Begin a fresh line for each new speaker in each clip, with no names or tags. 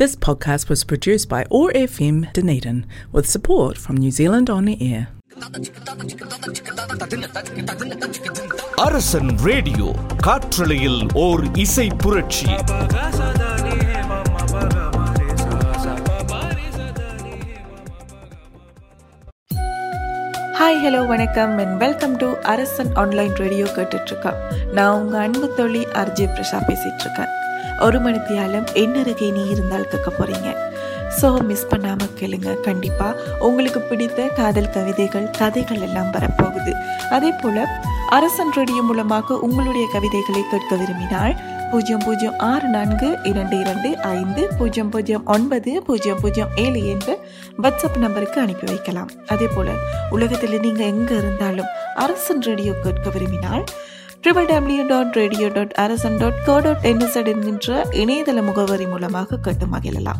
This podcast was produced by ORFM Dunedin with support from New Zealand On Air.
Arasan radio காற்றலையில் ஓர் இசை புரட்சி
hi hello வணக்கம் and welcome to Arasan online radio கேட்டுட்ருக்கேன் நான் உங்கள் அன்பு தோழி அர்ஜே பிரஷா பேசிகிட்டு ஒரு மணித்தியாலம் என்னருகே நீ இருந்தால் கேட்க போகிறீங்க ஸோ மிஸ் பண்ணாமல் கேளுங்க. கண்டிப்பாக உங்களுக்கு பிடித்த காதல் கவிதைகள் கதைகள் எல்லாம் வரப்போகுது. அதே போல் அரசன் ரேடியோ மூலமாக உங்களுடைய கவிதைகளை கேட்க விரும்பினால் பூஜ்ஜியம் பூஜ்ஜியம் ஆறு நான்கு இரண்டு இரண்டு ஐந்து பூஜ்ஜியம் பூஜ்ஜியம் ஒன்பது பூஜ்ஜியம் பூஜ்ஜியம் ஏழு என்ற வாட்ஸ்அப் நம்பருக்கு அனுப்பி வைக்கலாம். அதே போல் உலகத்தில் நீங்கள் எங்கே இருந்தாலும் அரசன் ரேடியோ கேட்க விரும்பினால் triple W dot radio dot Arasan dot co dot N Z என்கின்ற இணையதள முகவரி மூலமாக கேட்டு மகிழலாம்.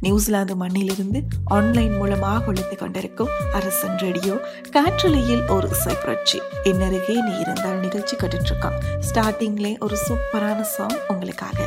நியூசிலாந்து மண்ணிலிருந்து ஆன்லைன் மூலமாக ஒழித்து கொண்டிருக்கும் அரசன் ரேடியோ காற்றலையில் ஒரு இசை புரட்சி. என்னருகே நீ இருந்தால் நிகழ்ச்சி கட்டுருக்கான் இருக்கான். ஸ்டார்டிங்லே ஒரு சூப்பரான சாங் உங்களுக்காக.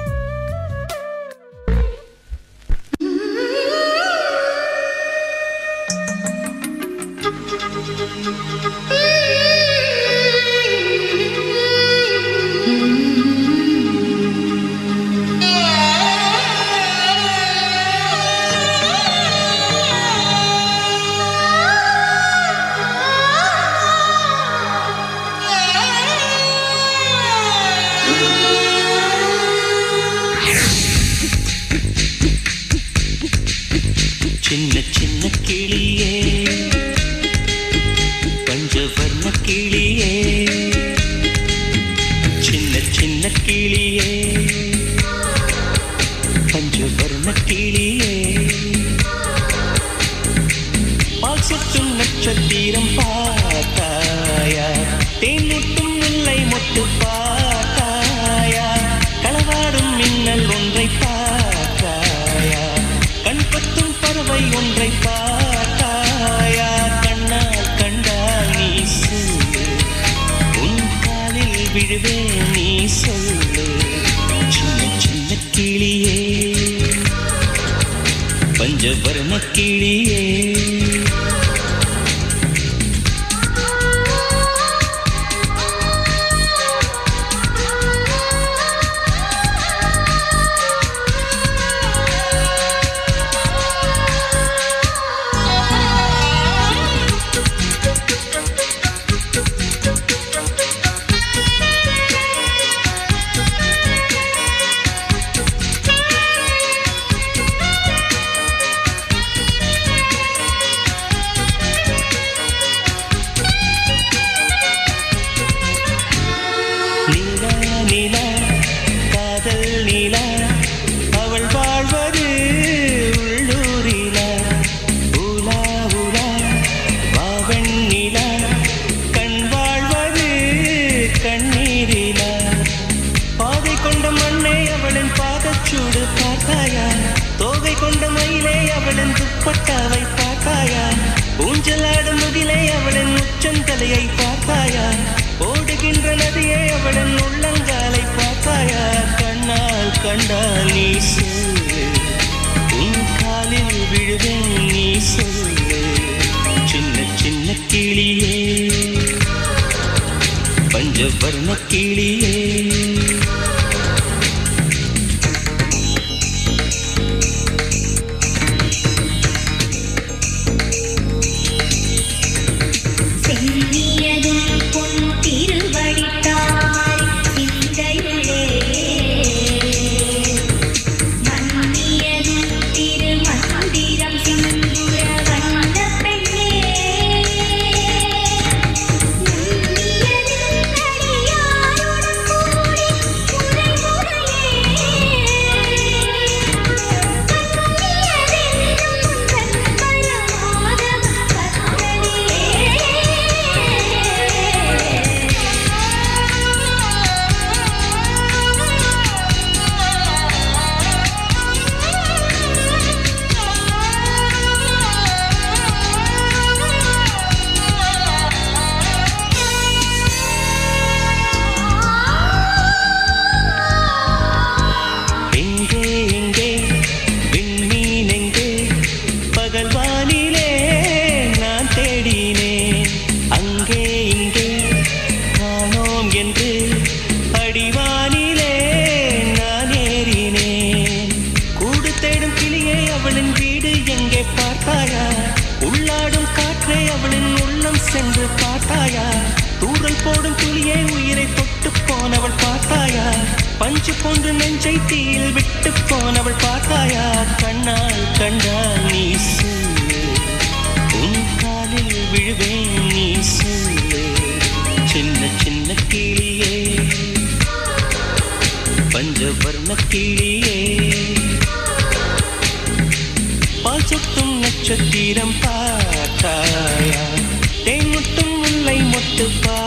பஞ்சவர்ண கிளியே அவளின் பார்த்தாயா ஊஞ்சலாடும் முகிலே அவளின் உச்சந்தலையை பார்த்தாயா ஓடுகின்ற நதியே அவளின் உள்ளங்காலை பார்த்தாயா கண்ணால் கண்டால் நீ சொல்லு. உன் காலில் விழுவேன் நீ சொல்லு. சின்ன சின்ன கிளியே. பஞ்சவர்ண கிளியே.
போன்று நெஞ்சை தீயில் விட்டு போனவள் பார்த்தாயா? கண்ணால் கண்டால் நீ சொல்லு உன் காலில் விழுவேன் நீ சொல்லு சின்ன சின்ன கிளியே. பஞ்சவர்ண கிளியே. பால் சொட்டும் நட்சத்திரம் பார்த்தாயா? தேன் முட்டும் முல்லை மொட்டு பா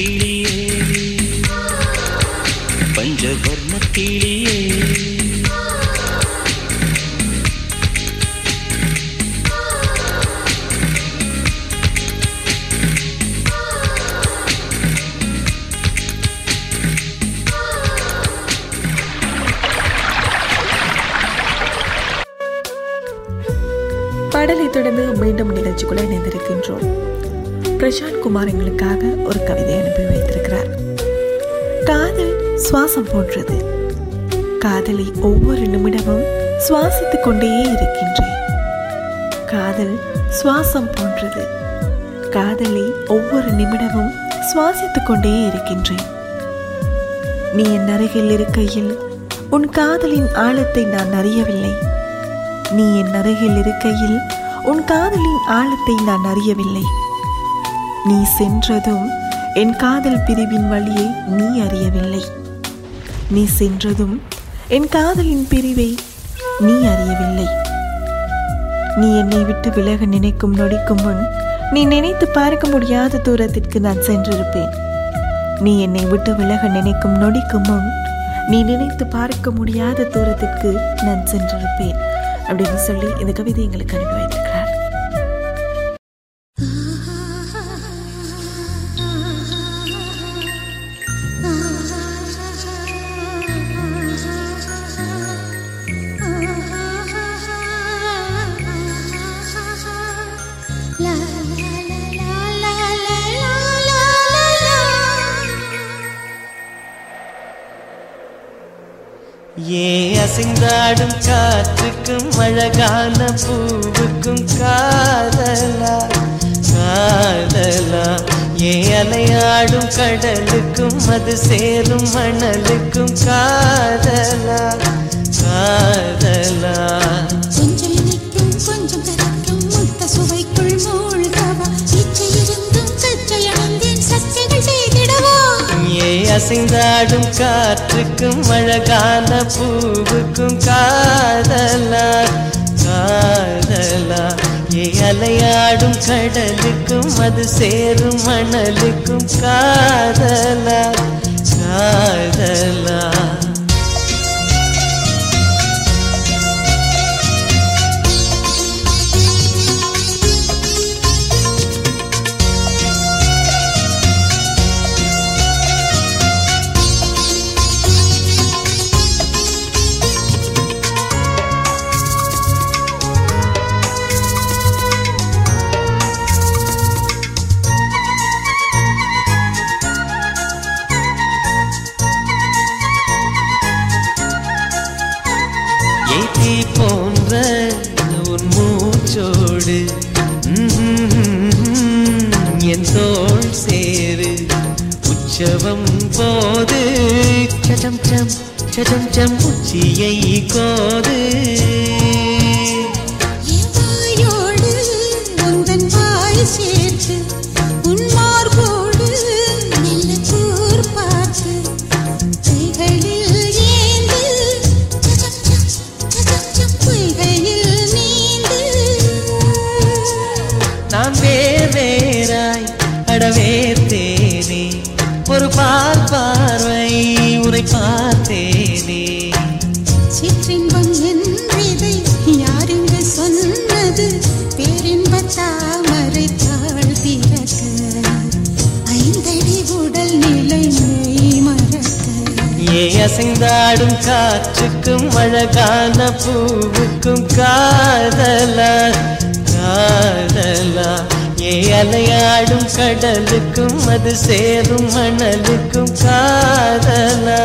கிளியே பஞ்சவர்ண கிளியே
பாடலை தொடர்ந்து மீண்டும் நிகழ்ச்சிக்குள்ள இணைந்திருக்கின்றோம். பிரசாந்த் குமார் எங்களுக்காக ஒரு கவிதை அனுப்பி வைத்திருக்கிறார். காதல் சுவாசம் போன்றது. காதலை ஒவ்வொரு நிமிடமும் சுவாசித்துக் கொண்டே இருக்கின்றேன் காதல் சுவாசம் போன்றது. காதலை ஒவ்வொரு நிமிடமும் சுவாசித்துக் கொண்டே இருக்கின்றேன் நீ என் அருகில் இருக்கையில் உன் காதலின் ஆழத்தை நான் அறியவில்லை. நீ என் அருகில் இருக்கையில் உன் காதலின் ஆழத்தை நான் அறியவில்லை. நீ சென்றதும் என் காதல் பிரிவின் வழியை நீ அறியவில்லை. நீ சென்றதும் என் காதலின் பிரிவை நீ அறியவில்லை. நீ என்னை விட்டு விலக நினைக்கும் நொடிக்கும் முன் நீ நினைத்து பார்க்க முடியாத தூரத்திற்கு நான் சென்றிருப்பேன். நீ என்னை விட்டு விலக நினைக்கும் நொடிக்கும் முன் நீ நினைத்து பார்க்க முடியாத தூரத்திற்கு நான் சென்றிருப்பேன். அப்படின்னு சொல்லி இந்த கவிதை எங்களுக்கு அனுப்பி
அழகான பூவுக்கும் காதலா காதலா. ஏ அலையாடும் கடலுக்கும் அது சேரும் மணலுக்கும் காதலா காதலா. அசைந்தாடும் காற்றுக்கும் அழகான பூவுக்கும் காதலா காதலா. ஏ அலையாடும் கடலுக்கும் அது சேரும் மணலுக்கும் காதலா காதலா. என் சேரு. உற்சவம் போது சடம் சம் சடம் சம் உச்சியை கோது. அசைந்தாடும் காற்றுக்கும் அழகான பூவுக்கும் காதலா காதலா. ஏ அலையாடும் கடலுக்கும் அது சேரும் மணலுக்கும் காதலா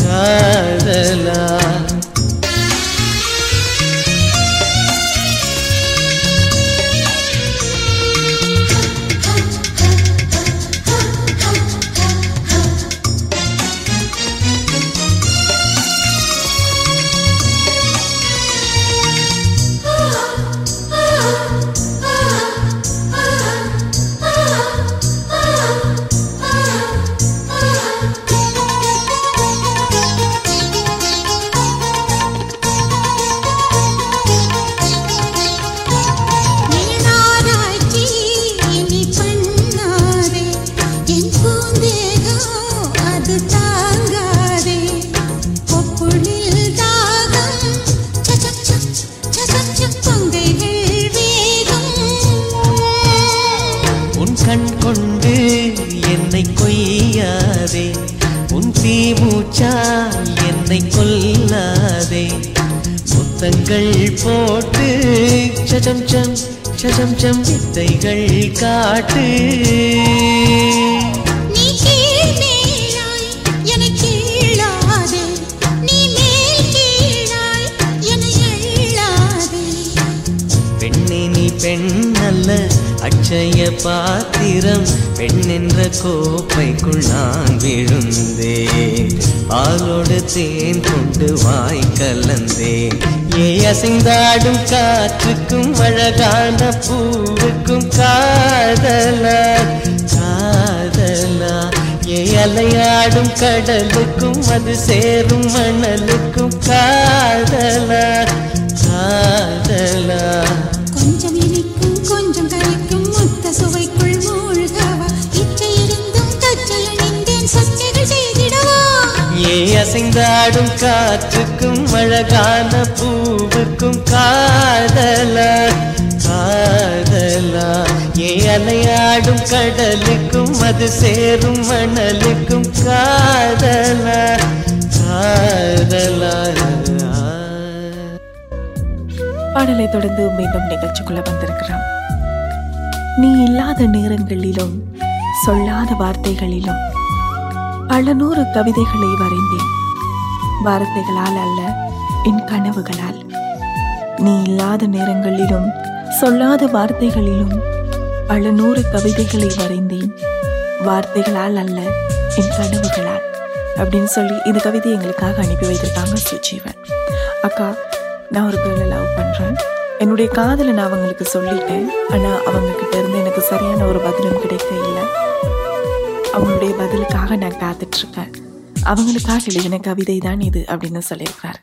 காதலா. நிச்சய பாத்திரம் பெண்ணென்ற கோப்பைக்குள் நான் விழுந்தேன். பாலோடு தேன் கொண்டு வாய் கலந்தேன். ஏ அசைந்தாடும் காற்றுக்கும் அழகான பூவுக்கும் காதலா காதலா. ஏ அலையாடும் கடலுக்கும் அது சேரும் மணலுக்கும் காதலா காதலா.
கொஞ்சம் இனிக்கும். சுவைக்குள் மூழ்கவா? இச்சை இருந்தும் கச்சை அணிந்தேன் சச்சைகள் செய்திடவா?
ஏ அசைந்தாடும் காற்றுக்கும் அழகான பூவுக்கும் காதலா காதலா. ஏ அலையாடும் கடலுக்கும் அது சேரும் மணலுக்கும் காதலா காதலா.
பாடலை தொடர்ந்து மீண்டும் நிகழ்ச்சிக்குள்ள வந்திருக்கிறோம். நீ இல்லாத நேரங்களிலும் சொல்லாத வார்த்தைகளிலும் பல நூறு கவிதைகளை வரைந்தேன். வார்த்தைகளால் அல்ல என் கனவுகளால். நீ இல்லாத நேரங்களிலும் சொல்லாத வார்த்தைகளிலும் பல நூறு கவிதைகளை வரைந்தேன். வார்த்தைகளால் அல்ல என் கனவுகளால். அப்படின்னு சொல்லி இந்த கவிதை எங்களுக்காக அனுப்பி வைத்திருக்காங்க சுஜீவன். அக்கா நான் ஒரு பேரில் லவ் பண்ணுறேன் என்னுடைய காதலை நான் அவங்களுக்கு சொல்லிட்டேன். ஆனால் அவங்கக்கிட்ட இருந்து எனக்கு சரியான ஒரு பதிலும் கிடைக்க இல்லை அவங்களுடைய பதிலுக்காக நான் காத்துட்ருக்கேன். அவங்களுக்காக எழுதின கவிதை தான் இது அப்படின்னு சொல்லியிருக்காரு.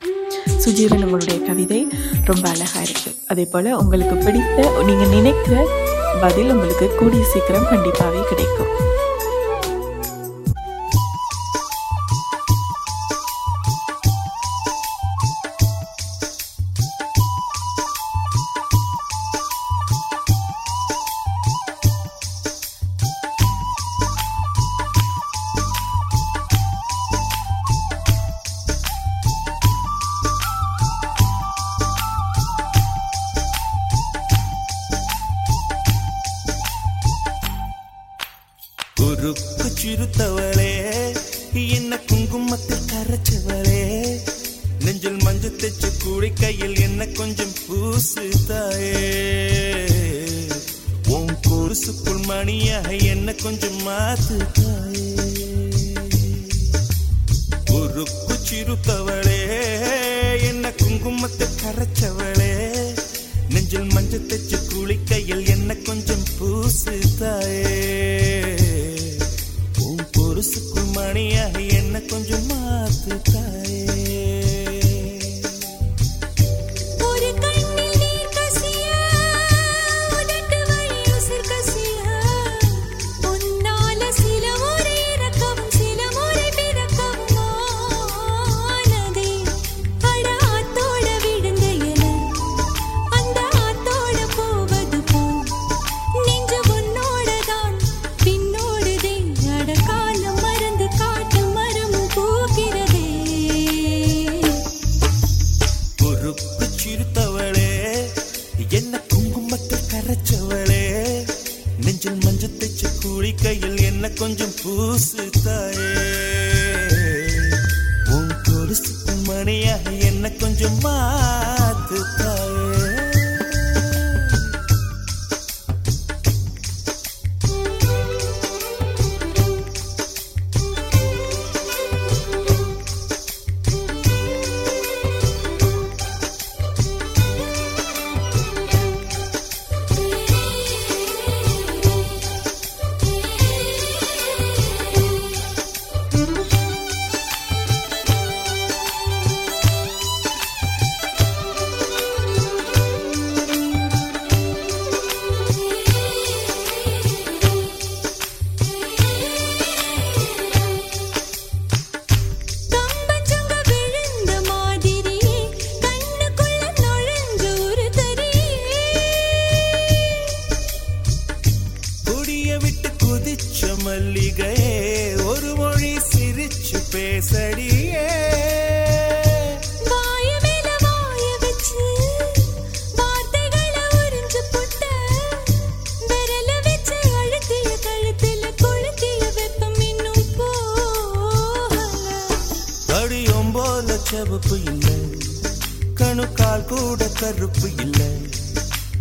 சுஜீவன் உங்களுடைய கவிதை ரொம்ப அழகாக இருக்குது அதே போல் உங்களுக்கு பிடித்த நீங்கள் நினைக்கிற பதில் உங்களுக்கு கூடிய சீக்கிரம் கண்டிப்பாகவே கிடைக்கும்.
நெஞ்சில் தச்சு தைச்சு கூடி கையில் என்ன கொஞ்சம் பூசு தாயே. உன் குருசுக்குள் மணியாக என்ன கொஞ்சம் மாத்து தாயே. குறுக்கு சிறுத்தவளே என்ன குங்குமத்தை கரைச்சவளே. நெஞ்சில் மஞ்சள் தைச்சு குளிக்கையில் என்ன கொஞ்சம் பூசு தாயே. உன் பொருசுக்குள் மணியாக என்ன கொஞ்சம் மாத்து தாயே. கணுக்கால் கூட கருப்பு இல்லை.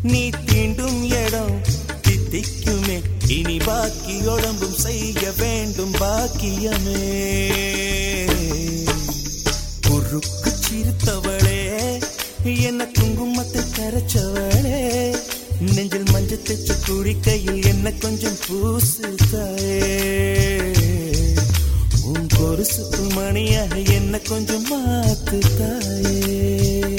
நீ தீண்டும் இடம் தித்திக்குமே. இனி பாக்கி உடம்பும் செய்ய வேண்டும் பாக்கியமே. குறுக்கு சிரித்தவளே என்ன குங்குமத்தை கரைச்சவளே. நெஞ்சில் மஞ்சள் தச்சு குடிக்கையில் என்ன கொஞ்சம் பூசுதாயே. ஒரு சுப்பு மணியாக என்ன கொஞ்சம் மாத்து தாயே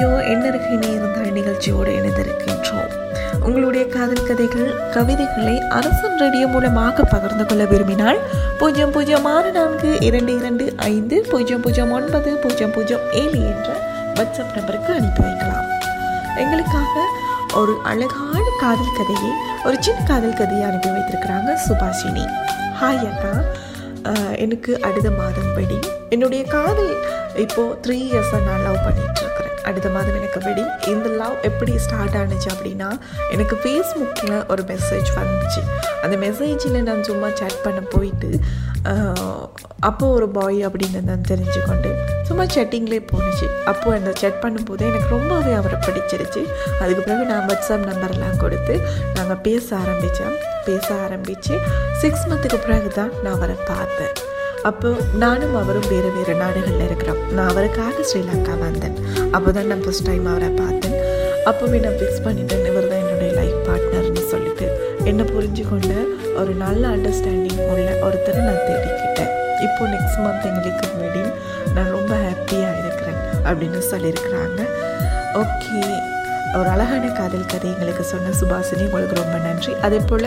ரேடியோ எண்ணருகை இருந்தால் நிகழ்ச்சியோடு இணைந்திருக்கின்றோம். உங்களுடைய காதல் கதைகள் கவிதைகளை அரசன் ரேடியோ மூலமாக பகிர்ந்து கொள்ள விரும்பினால் பூஜ்ஜியம் பூஜ்ஜியம் ஆறு நான்கு இரண்டு இரண்டு ஐந்து பூஜ்ஜியம் பூஜ்ஜியம் ஒன்பது பூஜ்ஜியம் பூஜ்ஜியம் ஏழு என்ற வாட்ஸ்அப் நம்பருக்கு அனுப்பி வைக்கலாம். எங்களுக்காக ஒரு அழகான காதல் கதையை ஒரு சின்ன காதல் கதையை அனுப்பி வைத்திருக்கிறாங்க சுபாஷினி. ஹாய் அக்கா. எனக்கு அடுத்த மாதம் படி என்னுடைய காதல் இப்போது த்ரீ இயர்ஸாக நான் லவ் பண்ணிட்டு அடுத்த மாதம் எனக்கு வெடிங் இந்த லவ் எப்படி ஸ்டார்ட் ஆனுச்சு அப்படின்னா எனக்கு ஃபேஸ்புக்கில் ஒரு மெசேஜ் வந்துச்சு. அந்த மெசேஜில் நான் சும்மா சேட் பண்ண போயிட்டு அப்போது ஒரு பாய் அப்படின்னு நான் தெரிஞ்சுக்கொண்டு சும்மா சேட்டிங்லேயே போணுச்சு. அப்போது அந்த சேட் பண்ணும்போது எனக்கு ரொம்பவே அவரை பிடிச்சிருச்சு. அதுக்கு பிறகு நான் வாட்ஸ்அப் நம்பர்லாம் கொடுத்து நாங்கள் பேச ஆரம்பித்தோம் பேச ஆரம்பித்து சிக்ஸ் மந்த்துக்கு பிறகு தான் நான் அவரை பார்த்தேன். அப்போ நானும் அவரும் வேறு வேறு நாடுகளில் இருக்கிறோம். நான் அவருக்காக ஸ்ரீலங்கா வந்தேன். அப்போ தான் நான் ஃபஸ்ட் டைம் அவரை பார்த்தேன். அப்போவே நான் ஃபிக்ஸ் பண்ணிட்டேன். இவர் தான் என்னுடைய லைஃப் பார்ட்னர்னு சொல்லிட்டு. என்னை புரிஞ்சு கொண்ட ஒரு நல்ல அண்டர்ஸ்டாண்டிங் உள்ள ஒருத்தரை நான் தேடிக்கிட்டேன். இப்போ நெக்ஸ்ட் மந்த் எங்களுக்கு வெட்டிங் நான் ரொம்ப ஹாப்பியாக இருக்கிறேன் அப்படின்னு சொல்லியிருக்கிறாங்க. ஓகே ஒரு அழகான காதல் கதை எங்களுக்கு சொன்ன சுபாசினி உங்களுக்கு ரொம்ப நன்றி. அதே போல்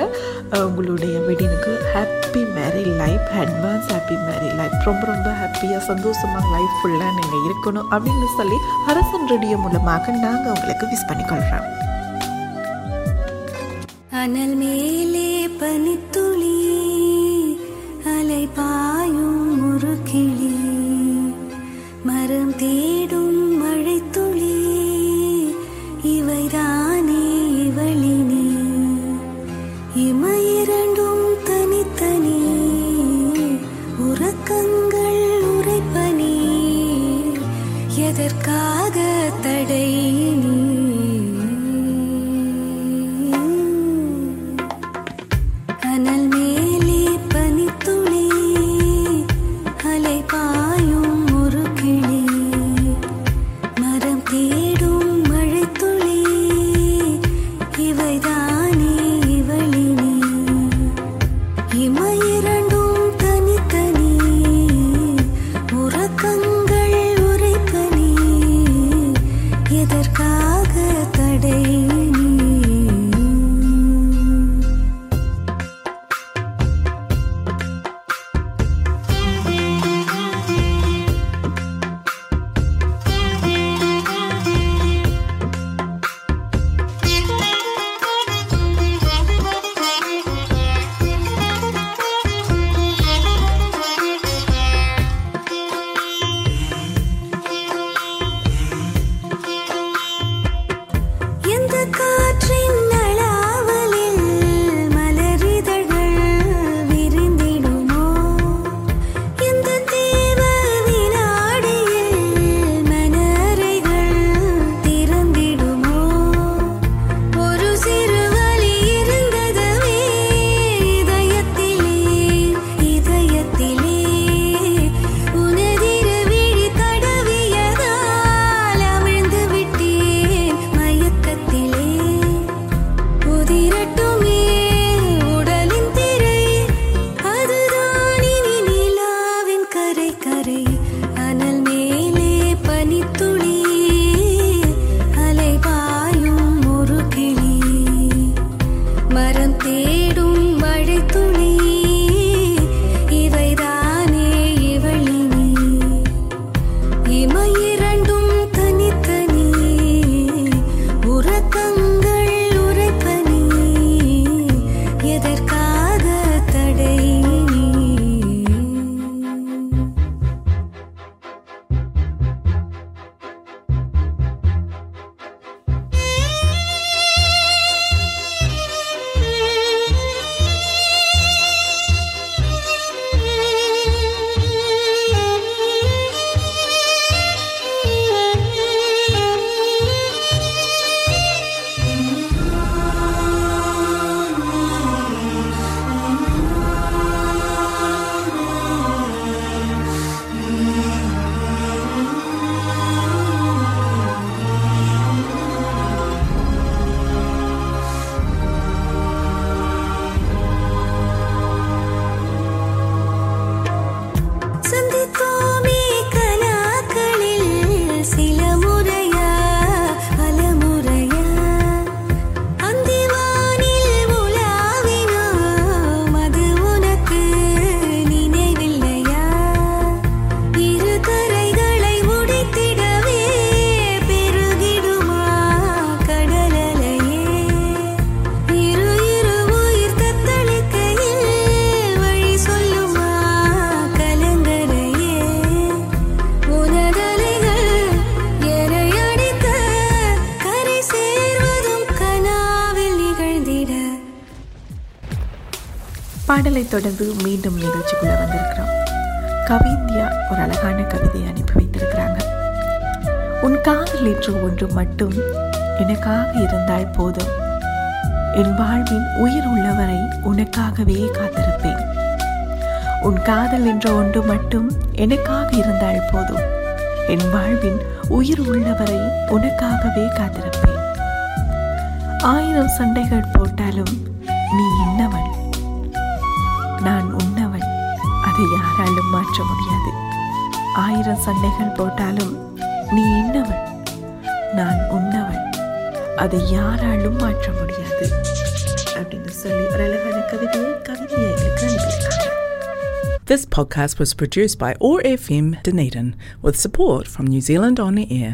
உங்களுடைய வெடினுக்கு happy marry life advance happy marry life ரொம்ப ரொம்ப ஹாப்பியாக சந்தோஷமாக லைஃப் ஃபுல்லாக நீங்கள் இருக்கணும் அப்படின்னு சொல்லி அரசன் ரேடியோ மூலமாக நாங்கள் உங்களுக்கு விஷ் பண்ணிக்கொள்கிறோம்
அனல் மேலே பனித்துளி அலை பாயும் முறுக்கிளி மரம் தேடும் 味
道。தொடர்ந்து மீண்டும் நிகழ்ச்சிக்குள்ள வந்திருக்கிறோம். கவிந்தியா ஒரு அழகான கவிதையை அனுப்பி வைத்திருக்கிறாங்க. உன் காதல் என்று ஒன்று மட்டும் எனக்காக இருந்தால் போதும். என் வாழ்வின் உயிர் உள்ளவரை உனக்காகவே காத்திருப்பேன். உன் காதல் என்ற ஒன்று மட்டும் எனக்காக இருந்தால் போதும். என் வாழ்வின் உயிர் உள்ளவரை உனக்காகவே காத்திருப்பேன். ஆயிரம் சண்டைகள் போட்டாலும் மாற்ற முடியாது ஆயிரம் சண்டைகள் போட்டாலும் நீ இன்னவன் நான் உன்னவன் அதை யாராலும் மாற்ற முடியாது அப்படின்னு சொல்லி ஒரு அழகான கவிதையை கவிதையை எங்களுக்கு அனுப்பியிருக்காங்க
This podcast was produced by ORFM Dunedin with support from New Zealand On the Air.